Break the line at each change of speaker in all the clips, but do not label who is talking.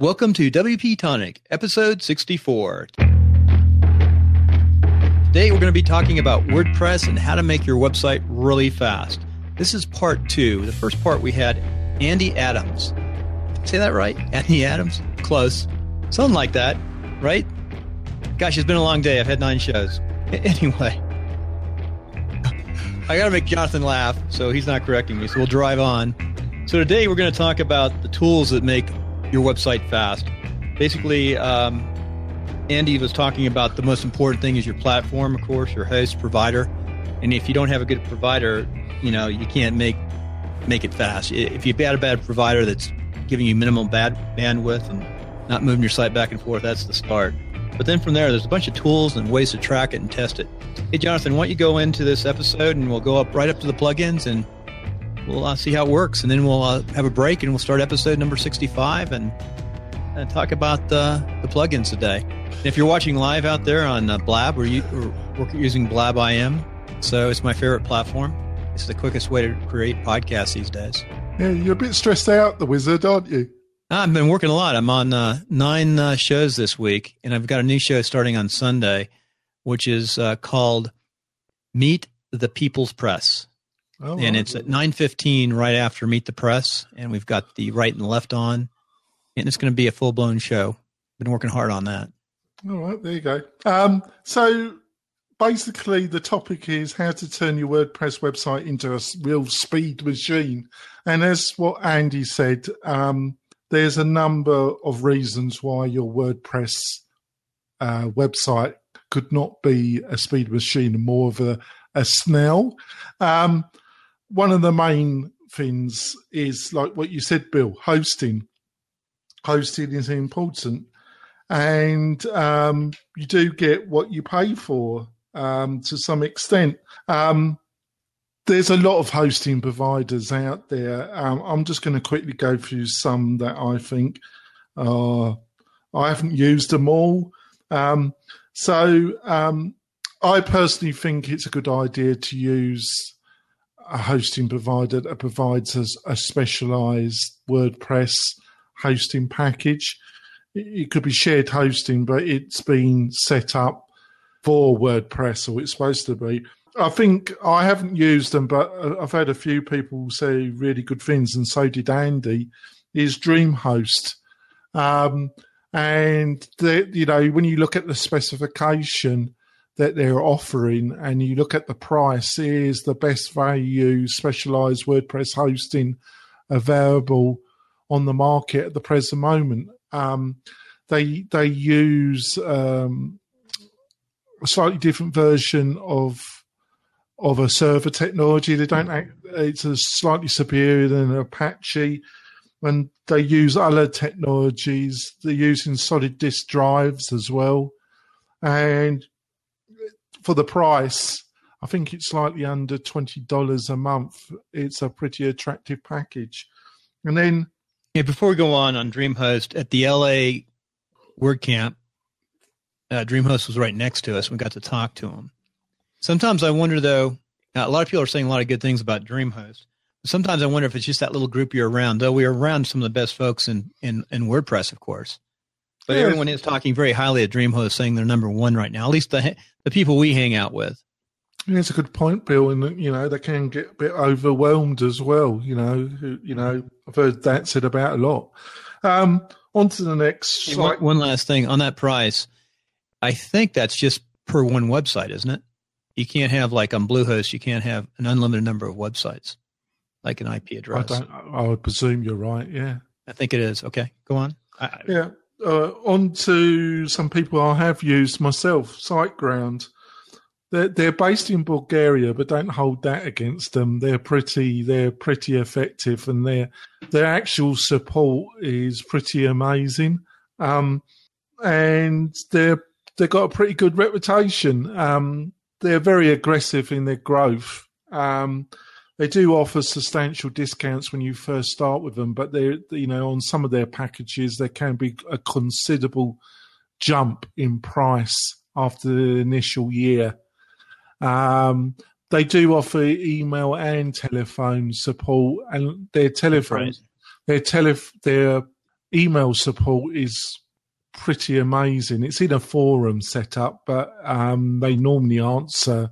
Welcome to WP Tonic, episode 64. Today we're going to be talking about WordPress and how to make your website really fast. This is part two. The first part we had Andy Adams. Say that right? Andy Adams? Close. Something like that, right? Gosh, it's been a long day. I've had nine shows. Anyway, I got to make Jonathan laugh, so he's not correcting me. So we'll drive on. So today we're going to talk about the tools that make your website fast. Basically, um, Andy was talking about the most important thing is your platform, of course, your host provider. And if you don't have a good provider, you know you can't make make it fast. If you've got a bad provider that's giving you minimal bad bandwidth and not moving your site back and forth, that's the start. But then from there, there's a bunch of tools and ways to track it and test it. Hey, Jonathan, why don't you go into this episode and we'll go up right up to the plugins and we'll uh, see how it works, and then we'll uh, have a break and we'll start episode number 65 and, and talk about uh, the plugins today. And if you're watching live out there on uh, Blab, we're, u- we're using Blab IM, so it's my favorite platform. It's the quickest way to create podcasts these days.
Yeah, you're a bit stressed out, the wizard, aren't you?
I've been working a lot. I'm on uh, nine uh, shows this week, and I've got a new show starting on Sunday, which is called Meet the People's Press Oh, and it's at 9.15 right after Meet the Press, and we've got the right and the left on, and it's going to be a full-blown show. Been working hard on that.
All right, there you go. Um, so basically, the topic is how to turn your WordPress website into a real speed machine. And as what Andy said, um, there's a number of reasons why your WordPress uh, website could not be a speed machine, more of a, a snail. Um, one of the main things is like what you said, Bill, hosting. Hosting is important. And um, you do get what you pay for um, to some extent. Um, there's a lot of hosting providers out there. Um, I'm just going to quickly go through some that I think uh, I haven't used them all. Um, so um, I personally think it's a good idea to use a hosting provider that provides us a specialized WordPress hosting package. It could be shared hosting, but it's been set up for WordPress, or it's supposed to be. I think I haven't used them, but I've had a few people say really good things, and so did Andy. Is DreamHost, um, and the, you know when you look at the specification, that they're offering and you look at the price is the best value specialized WordPress hosting available on the market at the present moment. Um, they they use um, a slightly different version of of a server technology. They don't act, it's a slightly superior than Apache, and they use other technologies. They're using solid disk drives as well, and for the price, I think it's slightly under twenty dollars a month. It's a pretty attractive package. And then,
yeah. Before we go on on DreamHost at the LA WordCamp, uh, DreamHost was right next to us. We got to talk to him. Sometimes I wonder, though. a lot of people are saying a lot of good things about DreamHost. Sometimes I wonder if it's just that little group you're around. Though we're around some of the best folks in in, in WordPress, of course. But everyone is talking very highly of DreamHost, saying they're number one right now. At least the the people we hang out with.
Yeah, it's a good point, Bill. And you know they can get a bit overwhelmed as well. You know, you know I've heard that said about a lot. Um, on to the next.
Hey, one, one last thing on that price. I think that's just per one website, isn't it? You can't have like on Bluehost, you can't have an unlimited number of websites, like an IP address.
I, I would presume you're right. Yeah,
I think it is. Okay, go on.
I, yeah uh, on to some people I have used myself, SiteGround. They're, they're based in Bulgaria, but don't hold that against them. They're pretty, they're pretty effective, and their their actual support is pretty amazing. Um, and they're they've got a pretty good reputation. Um, they're very aggressive in their growth. Um, they do offer substantial discounts when you first start with them, but they, you know, on some of their packages, there can be a considerable jump in price after the initial year. Um, they do offer email and telephone support, and their telephones, their tele, their email support is pretty amazing. It's in a forum setup, but um, they normally answer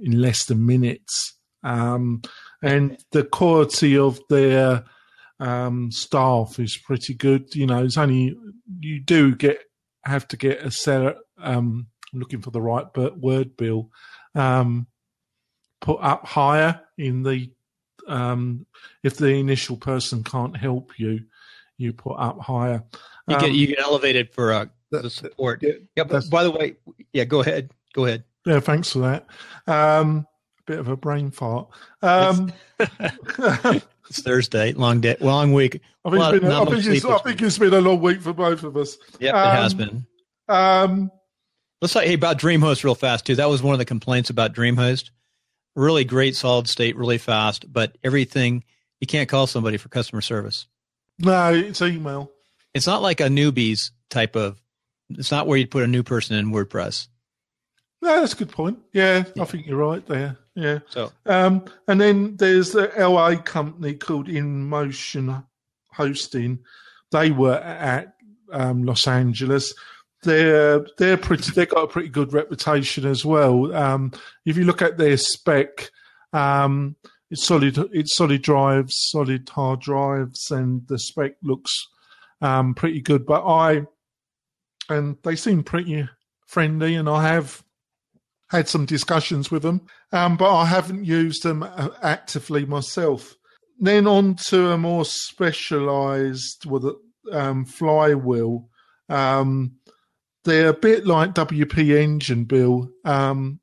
in less than minutes. Um, and the quality of their um, staff is pretty good. You know, it's only you do get have to get a set. Um, I'm looking for the right word, Bill. Um, put up higher in the um, if the initial person can't help you, you put up higher.
You get you get elevated for uh, the support. Yeah, yeah but by the way, yeah, go ahead. Go ahead.
Yeah, thanks for that. Bit of a brain fart. Um,
it's Thursday, long day, long week.
I think, it's been, I, think it's, I think it's been a long week for both of us.
Yeah, um, it has um, been. Um, Let's say hey, about DreamHost real fast too. That was one of the complaints about DreamHost. Really great, solid state, really fast, but everything you can't call somebody for customer service.
No, it's email.
It's not like a newbies type of. It's not where you'd put a new person in WordPress.
No, that's a good point. Yeah, yeah. I think you're right there. Yeah. So, um, and then there's the LA company called In Motion Hosting. They were at um, Los Angeles. They're they're pretty. They got a pretty good reputation as well. Um, if you look at their spec, um, it's solid. It's solid drives, solid hard drives, and the spec looks um, pretty good. But I and they seem pretty friendly, and I have had some discussions with them, um, but I haven't used them uh, actively myself. Then on to a more specialised with um, flywheel. Um, they're a bit like WP Engine, Bill. Um,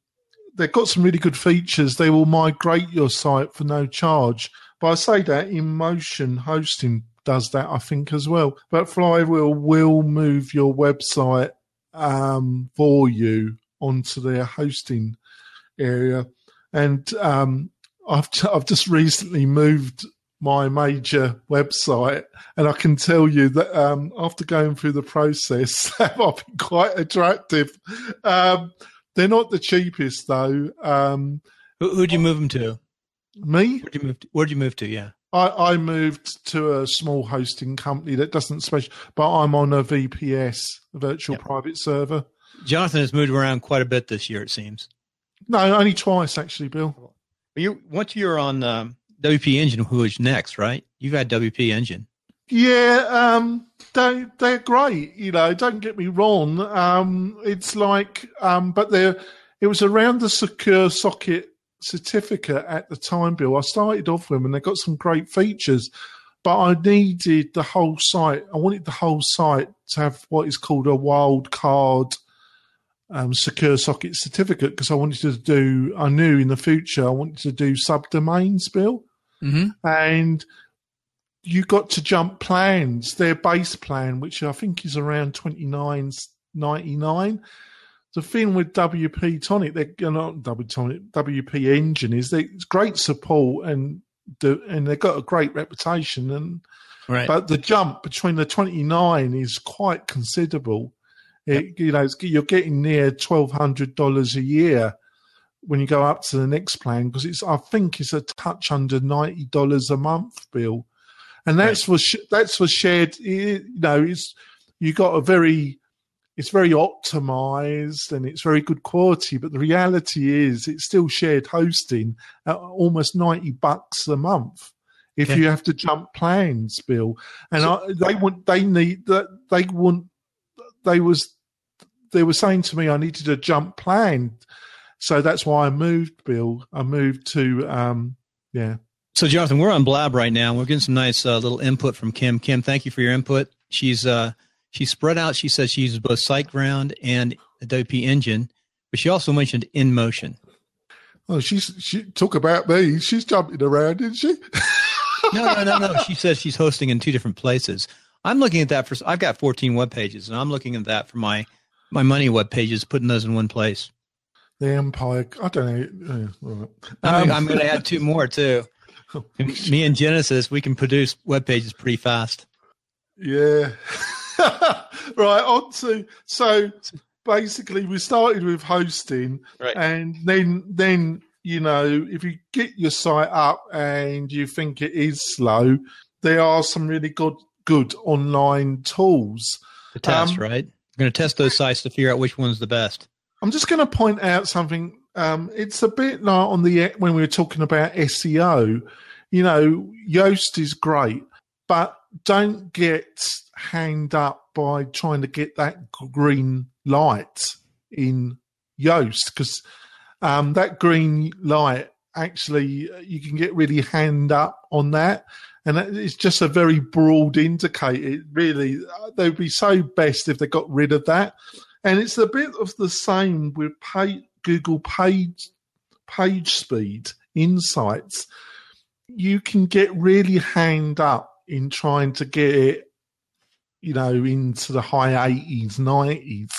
they've got some really good features. They will migrate your site for no charge. But I say that InMotion Hosting does that, I think, as well. But Flywheel will move your website um, for you onto their hosting area. And um, I've I've just recently moved my major website, and I can tell you that um, after going through the process, they've been quite attractive. Um, they're not the cheapest though. Um,
Who, who'd you move them to?
Me?
Where'd you move? To? Where'd you move to? Yeah.
I, I moved to a small hosting company that doesn't special, but I'm on a VPS, a virtual yep. private server.
Jonathan has moved around quite a bit this year, it seems.
No, only twice actually, Bill.
You once you're on um, WP Engine, who is next, right? You've had WP Engine.
Yeah, um, they they're great. You know, don't get me wrong. Um, it's like, um, but they're it was around the secure socket certificate at the time, Bill. I started off with them, and they got some great features but I needed the whole site. I wanted the whole site to have what is called a wild card um, secure socket certificate because I wanted to do, I knew in the future I wanted to do subdomains, Bill. Mm-hmm. And you got to jump plans, their base plan, which I think is around twenty nine ninety nine. The thing with WP Tonic, they're not WP Tonic, WP Engine is they, it's great support and the, and they've got a great reputation and right. but the jump between the 29 is quite considerable it, you know, you're getting near twelve hundred dollars a year when you go up to the next plan because it's I think it's a touch under ninety dollars a month bill, and that's right. for that's for shared. You know, it's you got a very it's very optimized and it's very good quality, but the reality is it's still shared hosting at almost ninety bucks a month if you have to jump plans, Bill. And so, I, they want they need that they want they was they were saying to me I needed a jump plan, so that's why I moved. Bill, I moved to um, yeah.
So Jonathan, we're on Blab right now. We're getting some nice uh, little input from Kim. Kim, thank you for your input. She's uh, she's spread out. She says she uses both SiteGround and WP Engine, but she also mentioned InMotion.
Oh, she's she talk about me. She's jumping around, isn't she?
no, no, no, no. She says she's hosting in two different places. I'm looking at that for. I've got 14 web pages, and I'm looking at that for my my money web pages, putting those in one place.
The Empire. I don't know.
Right. I'm, I'm going to add two more too. Me and Genesis, we can produce web pages pretty fast.
Yeah. right. On to so basically we started with hosting, right. and then then you know if you get your site up and you think it is slow, there are some really good good online tools.
To test, um, right? We're going to test those sites to figure out which one's the best.
I'm just going to point out something. Um, it's a bit like on the when we were talking about SEO. You know, Yoast is great, but don't get hanged up by trying to get that green light in Yoast because um, that green light actually uh, you can get really hand up on that. And it's just a very broad indicator really uh, they'd be so best if they got rid of that. And it's a bit of the same with pay, google page page speed insights. You can get really hand up in trying to get it you know into the high 80s 90s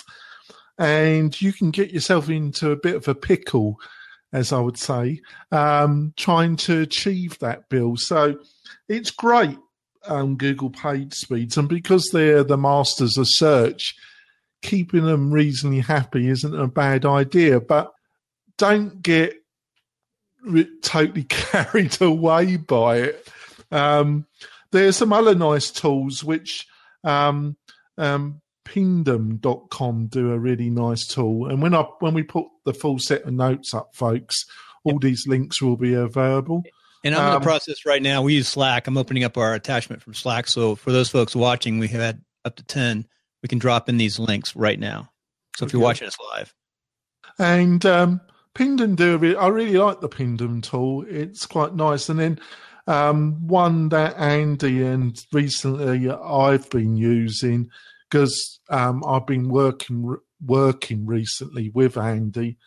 and you can get yourself into a bit of a pickle, as I would say, um, trying to achieve that, Bill. So it's great, um, Google page speeds, and because they're the masters of search, keeping them reasonably happy isn't a bad idea. But don't get totally carried away by it. Um, there's some other nice tools which um, um, pingdom.com do a really nice tool. And when I when we put the full set of notes up, folks, all these links will be available.
And I'm um, in the um, process right now. We use Slack. I'm opening up our attachment from Slack. So for those folks watching, we have had up to 10. We can drop in these links right now. So if you're watching us live.
And um, Pingdom do, I really like the Pingdom tool. It's quite nice. And then um, one that Andy and recently I've been using because um, I've been working working recently with Andy,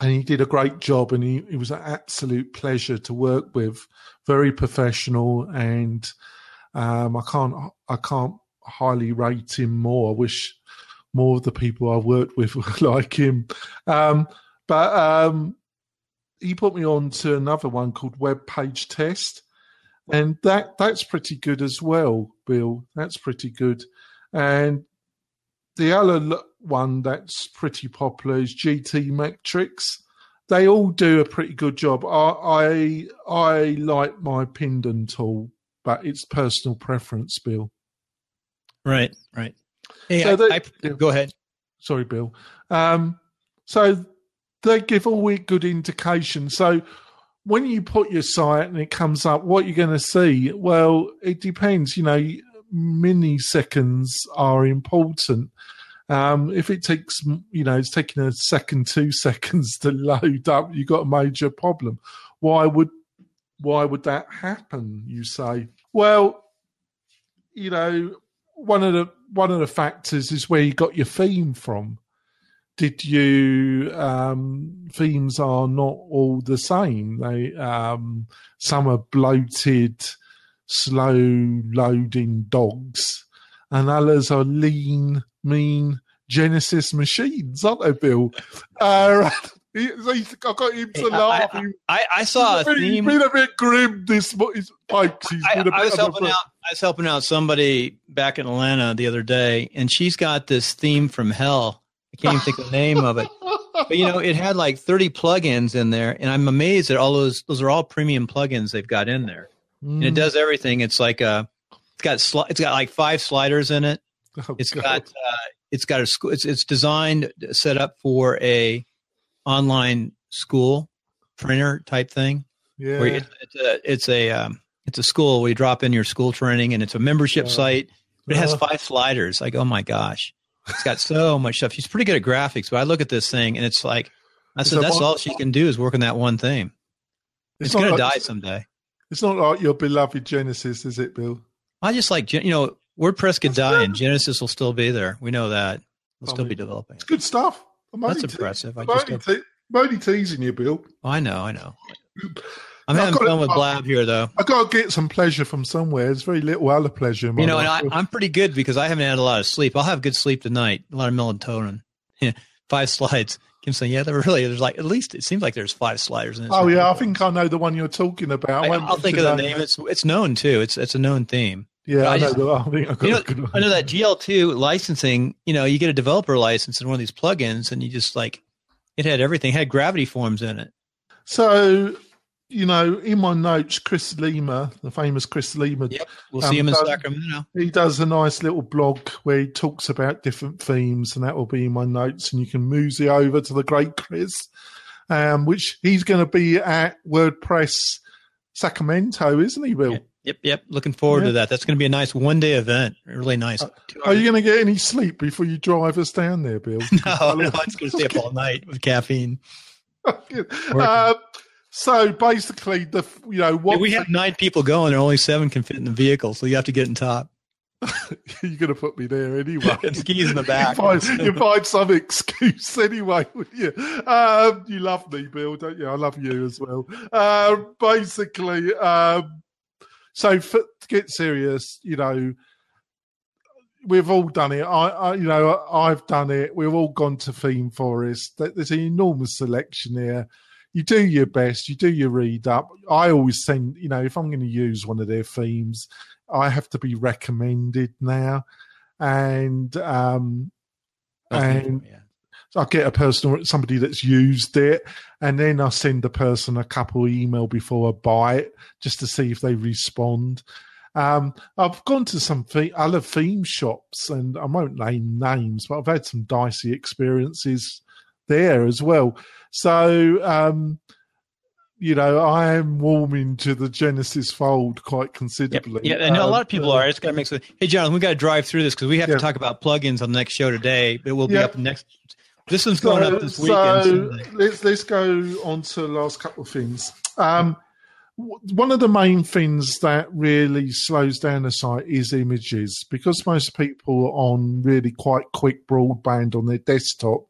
and he did a great job, and he, it was an absolute pleasure to work with. Very professional, and um, I can't I can't highly rate him more. I wish more of the people I've worked with were like him. Um, but um, he put me on to another one called Web Page Test, and that that's pretty good as well, Bill. That's pretty good. And the other one that's pretty popular is GTmetrix. They all do a pretty good job. I I, I like my Pingdom tool, but it's personal preference, Bill.
Right, right. Hey, so I, they, I, go ahead.
Sorry, Bill. Um, so they give all good indication. So when you put your site and it comes up, what you're going to see? Well, it depends. You know, milliseconds are important. Um, if it takes, you know, it's taking a second, two seconds to load up, you've got a major problem. Why would, why would that happen? You say, well, you know, one of the one of the factors is where you got your theme from. Did you um, themes are not all the same? They um, some are bloated slow loading dogs, and others are lean, mean Genesis machines, aren't they, Bill? Uh, I got him to laugh.
I, I, I saw
he's a
theme.
He's been a bit grim. This his pipes.
He's been a bit I was helping out. I was helping out somebody back in Atlanta the other day, and she's got this theme from hell. I can't even think of the name of it. But you know, it had like 30 plugins in there, and I'm amazed that all those those are all premium plugins they've got in there mm. and it does everything. It's like a, it's got sli- it's got like five sliders in it. Oh, it's God. got uh, it's got a school. It's it's designed set up for a online school printer type thing.
Yeah,
it's, it's a it's a um, it's a school where you drop in your school training, and it's a membership uh, site. But it has uh, five sliders. Like, oh my gosh, it's got so much stuff. She's pretty good at graphics, but I look at this thing and it's like I said, that's all she can do is work on that one thing. It's, it's going to die someday.
It's not like your beloved Genesis, is it, Bill?
I just like you know WordPress could die and Genesis will still be there. We know that. We'll still be developing.
It's good stuff.
I'm That's impressive.
Te- I just I'm only teasing you, Bill.
Oh, I know, I know. I'm having fun with Blab here, though.
I got to get some pleasure from somewhere. There's very little other pleasure.
you know, life. and I, am pretty good because I haven't had a lot of sleep. I'll have good sleep tonight. A lot of melatonin. Five slides. Kim saying, "Yeah, there really there's like at least it seems like there's five sliders in it."
Oh yeah, I think I know the one you're talking about.
I, will think of the name. It's it's known too. It's it's a known theme.
Yeah, I, I, know. Just, I, think
you know, I know that GL2 licensing. You know, you get a developer license in one of these plugins, and you just like it had everything. It had gravity forms in it.
So you know, in my notes, Chris Lema, the famous Chris Lema.
Yep, we'll see um, him in Sacramento.
He does a nice little blog where he talks about different themes, and that will be in my notes. And you can move it over to the great Chris, um, which he's going to be at WordPress Sacramento, isn't he, Bill?
Yep, yep. Looking forward yeah. to that. That's going to be a nice one day event. Really nice. Uh,
are you going to get any sleep before you drive us down there, Bill?
no, no, I'm going to stay up all night with caffeine.
uh, so basically, the you know what
we have nine people going, and only seven can fit in the vehicle, so you have to get in top.
You're going to put me there anyway.
and skis in the back.
you, find, you find some excuse anyway, would you? Um, you love me, Bill, don't you? I love you as well. Uh, basically, um, so for, to get serious, you know, we've all done it. I, I, you know, I've done it. We've all gone to Theme Forest. There's an enormous selection here you do your best, you do your read up. I always send, you know, if I'm going to use one of their themes, I have to be recommended now, and um, and yeah. I get a person, somebody that's used it, and then I send the person a couple email before I buy it just to see if they respond. Um, I've gone to some theme, other theme shops, and I won't name names, but I've had some dicey experiences there as well. So, um, you know, I am warming to the Genesis fold quite considerably.
Yeah, and um, a lot of people uh, are. It's got to make sense. Hey, John, we got to drive through this because we have yeah. to talk about plugins on the next show today. It will be yeah. up next. This one's going so, up this weekend. So
let's let's go on to the last couple of things. Um, one of the main things that really slows down the site is images because most people are on really quite quick broadband on their desktop.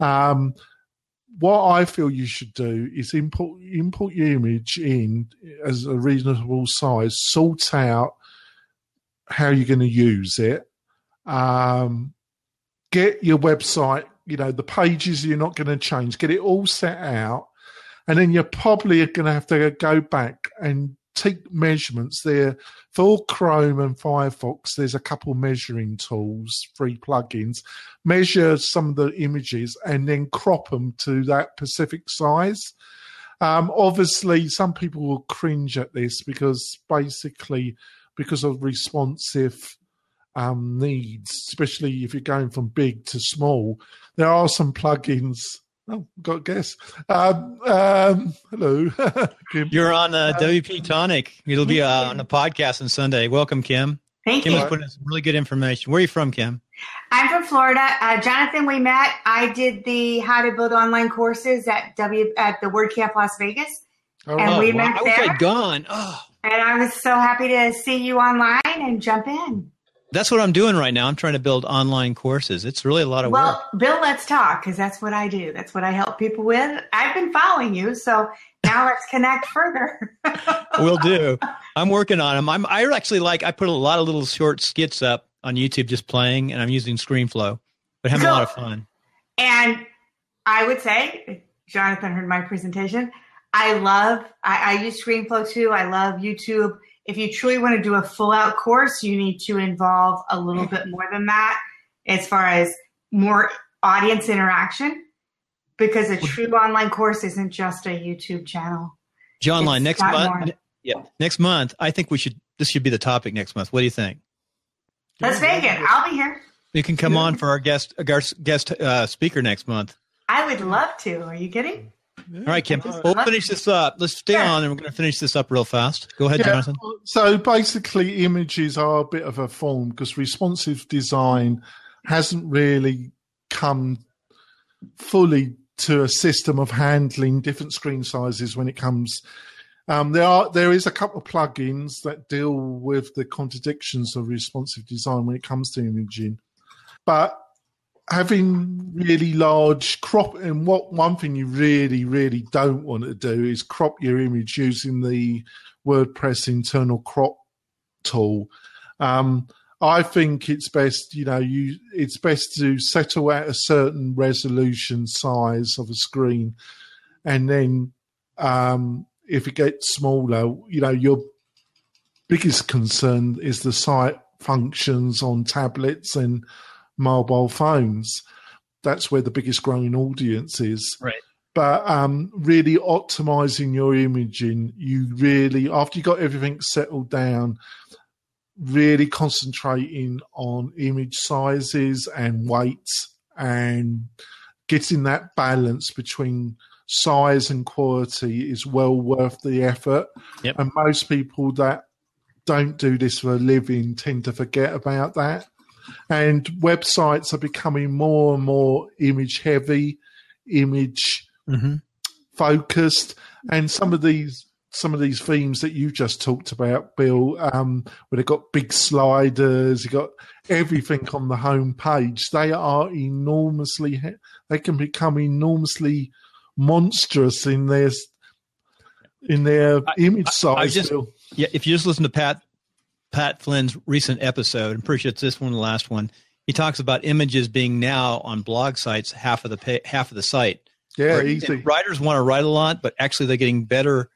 Um, what I feel you should do is import your image in as a reasonable size, sort out how you're going to use it, um, get your website, you know, the pages you're not going to change, get it all set out, and then you're probably going to have to go back and take measurements there for Chrome and Firefox. There's a couple measuring tools, free plugins. Measure some of the images and then crop them to that specific size. Um, obviously, some people will cringe at this because basically, because of responsive um, needs, especially if you're going from big to small, there are some plugins Oh, got a guess. Um, um, hello.
You're on uh, WP Tonic. It'll be uh, on the podcast on Sunday. Welcome, Kim.
Thank
Kim
you.
Kim putting some really good information. Where are you from, Kim?
I'm from Florida. Uh, Jonathan, we met. I did the How to Build Online courses at W at the WordCamp Las Vegas,
oh, and we wow. met there. I wish I'd gone. Oh.
And I was so happy to see you online and jump in
that's what I'm doing right now. I'm trying to build online courses. It's really a lot of
well,
work.
Well, Bill, let's talk because that's what I do. That's what I help people with. I've been following you, so now let's connect further.
We'll do. I'm working on them. I'm. I actually like. I put a lot of little short skits up on YouTube, just playing, and I'm using ScreenFlow, but having so, a lot of fun.
And I would say, Jonathan heard my presentation. I love. I, I use ScreenFlow too. I love YouTube if you truly want to do a full out course, you need to involve a little bit more than that as far as more audience interaction because a true online course isn't just a YouTube channel.
John Line next month. More. Yeah, next month. I think we should. This should be the topic next month. What do you think?
Let's make it. I'll be here.
You can come on for our guest guest uh, speaker next month.
I would love to. Are you kidding?
All right, Kim. We'll finish this up. Let's stay yeah. on, and we're going to finish this up real fast. Go ahead, yeah. Jonathan.
So basically, images are a bit of a form because responsive design hasn't really come fully to a system of handling different screen sizes when it comes. Um, there are there is a couple of plugins that deal with the contradictions of responsive design when it comes to imaging, but having really large crop and what one thing you really really don't want to do is crop your image using the wordpress internal crop tool. Um, i think it's best you know you it's best to settle at a certain resolution size of a screen and then um, if it gets smaller you know your biggest concern is the site functions on tablets and mobile phones. That's where the biggest growing audience is.
Right.
but um, really optimizing your imaging. You really, after you got everything settled down, really concentrating on image sizes and weights and getting that balance between size and quality is well worth the effort.
Yep.
And most people that don't do this for a living tend to forget about that. And websites are becoming more and more image heavy, image
Mm-hmm.
focused, and some of these some of these themes that you just talked about, Bill, um, where they've got big sliders, you got everything on the home page. They are enormously. They can become enormously monstrous in their in their
I-
image size.
just- Yeah, if you just listen to Pat Pat Flynn's recent episode, I'm pretty sure it's this one, the last one. He talks about images being now on blog sites half of the pa half of the site.
Yeah,
Where-
easy.
Writers want to write a lot, but actually they're getting better,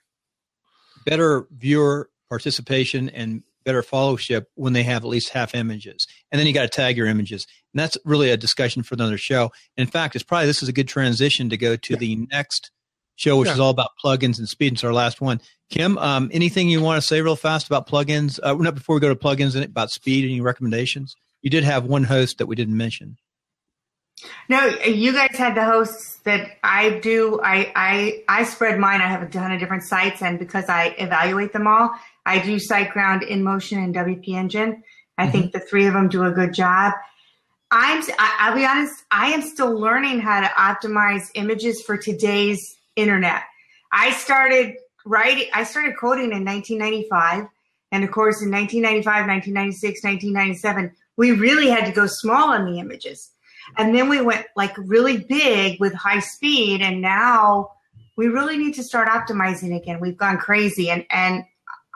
better viewer participation and better followership when they have at least half images. And then you got to tag your images, and that's really a discussion for another show. In fact, it's probably this is a good transition to go to the next show, which
Yeah.
is all about plugins and speed. It's our last one. Kim, um, anything you want to say real fast about plugins? Uh, not before we go to plugins and about speed. Any recommendations? You did have one host that we didn't mention.
No, you guys had the hosts that I do. I, I I spread mine. I have a ton of different sites, and because I evaluate them all, I do SiteGround, InMotion, and WP Engine. I think the three of them do a good job. I'm. I, I'll be honest. I am still learning how to optimize images for today's internet. I started writing. I started coding in 1995, and of course, in 1995, 1996, 1997, we really had to go small on the images. And then we went like really big with high speed, and now we really need to start optimizing again. We've gone crazy, and and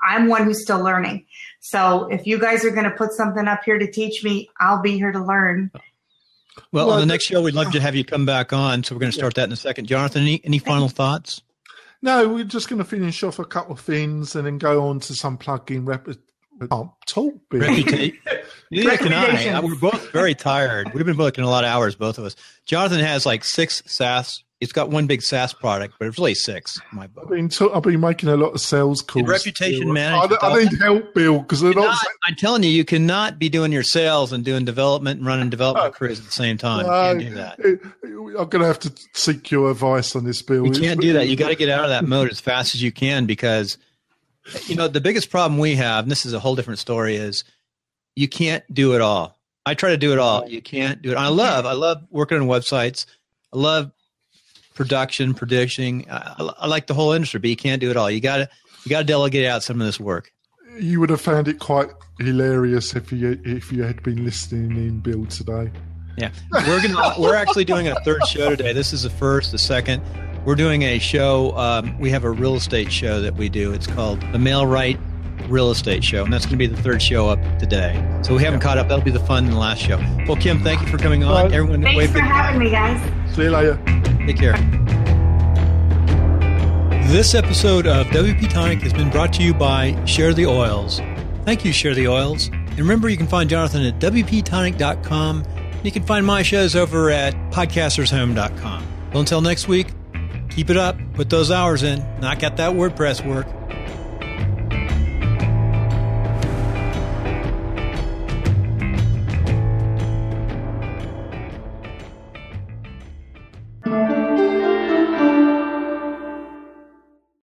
I'm one who's still learning. So if you guys are going to put something up here to teach me, I'll be here to learn.
Well,
Well,
on the next show, we'd love to have you come back on. So we're going to start that in a second. Jonathan, any, any final thoughts?
No, we're just going to finish off a couple of things and then go on to some plug-in rep. Oh, talk.
Reputation. Neither can I. Uh, We're both very tired. We've been working a lot of hours, both of us. Jonathan has like six SaaS. He's got one big SaaS product, but it's really six. in My
I've been t- I've been making a lot of sales calls.
reputation
Bill.
management,
I, I need help, Bill, because they're not.
Not- I'm telling you, you cannot be doing your sales and doing development and running development crews at the same time. You can't do that.
I'm going to have to seek your advice on this, Bill.
You can't do that. You got to get out of that mode as fast as you can because, you know, the biggest problem we have, and this is a whole different story, is you can't do it all. I try to do it all. You can't do it. I love, I love working on websites. I love production, predicting. I, I like the whole industry, but you can't do it all. You got to, you got to delegate out some of this work.
You would have found it quite hilarious if you if you had been listening in, Bill, today.
Yeah, we're gonna we're actually doing a third show today. This is the first, the second. We're doing a show. Um, we have a real estate show that we do. It's called the Mailright Real Estate Show, and that's going to be the third show up today. So we haven't caught up. That'll be the fun in the last show. Well, Kim, thank you for coming on.
Bye.
Everyone,
Thanks
wave
for
goodbye.
having me, guys.
See you later.
Take care. This episode of WP Tonic has been brought to you by Share the Oils. Thank you, Share the Oils. And remember, you can find Jonathan at WPTonic.com. You can find my shows over at podcastershome.com. Well, until next week, keep it up, put those hours in, knock out that WordPress work.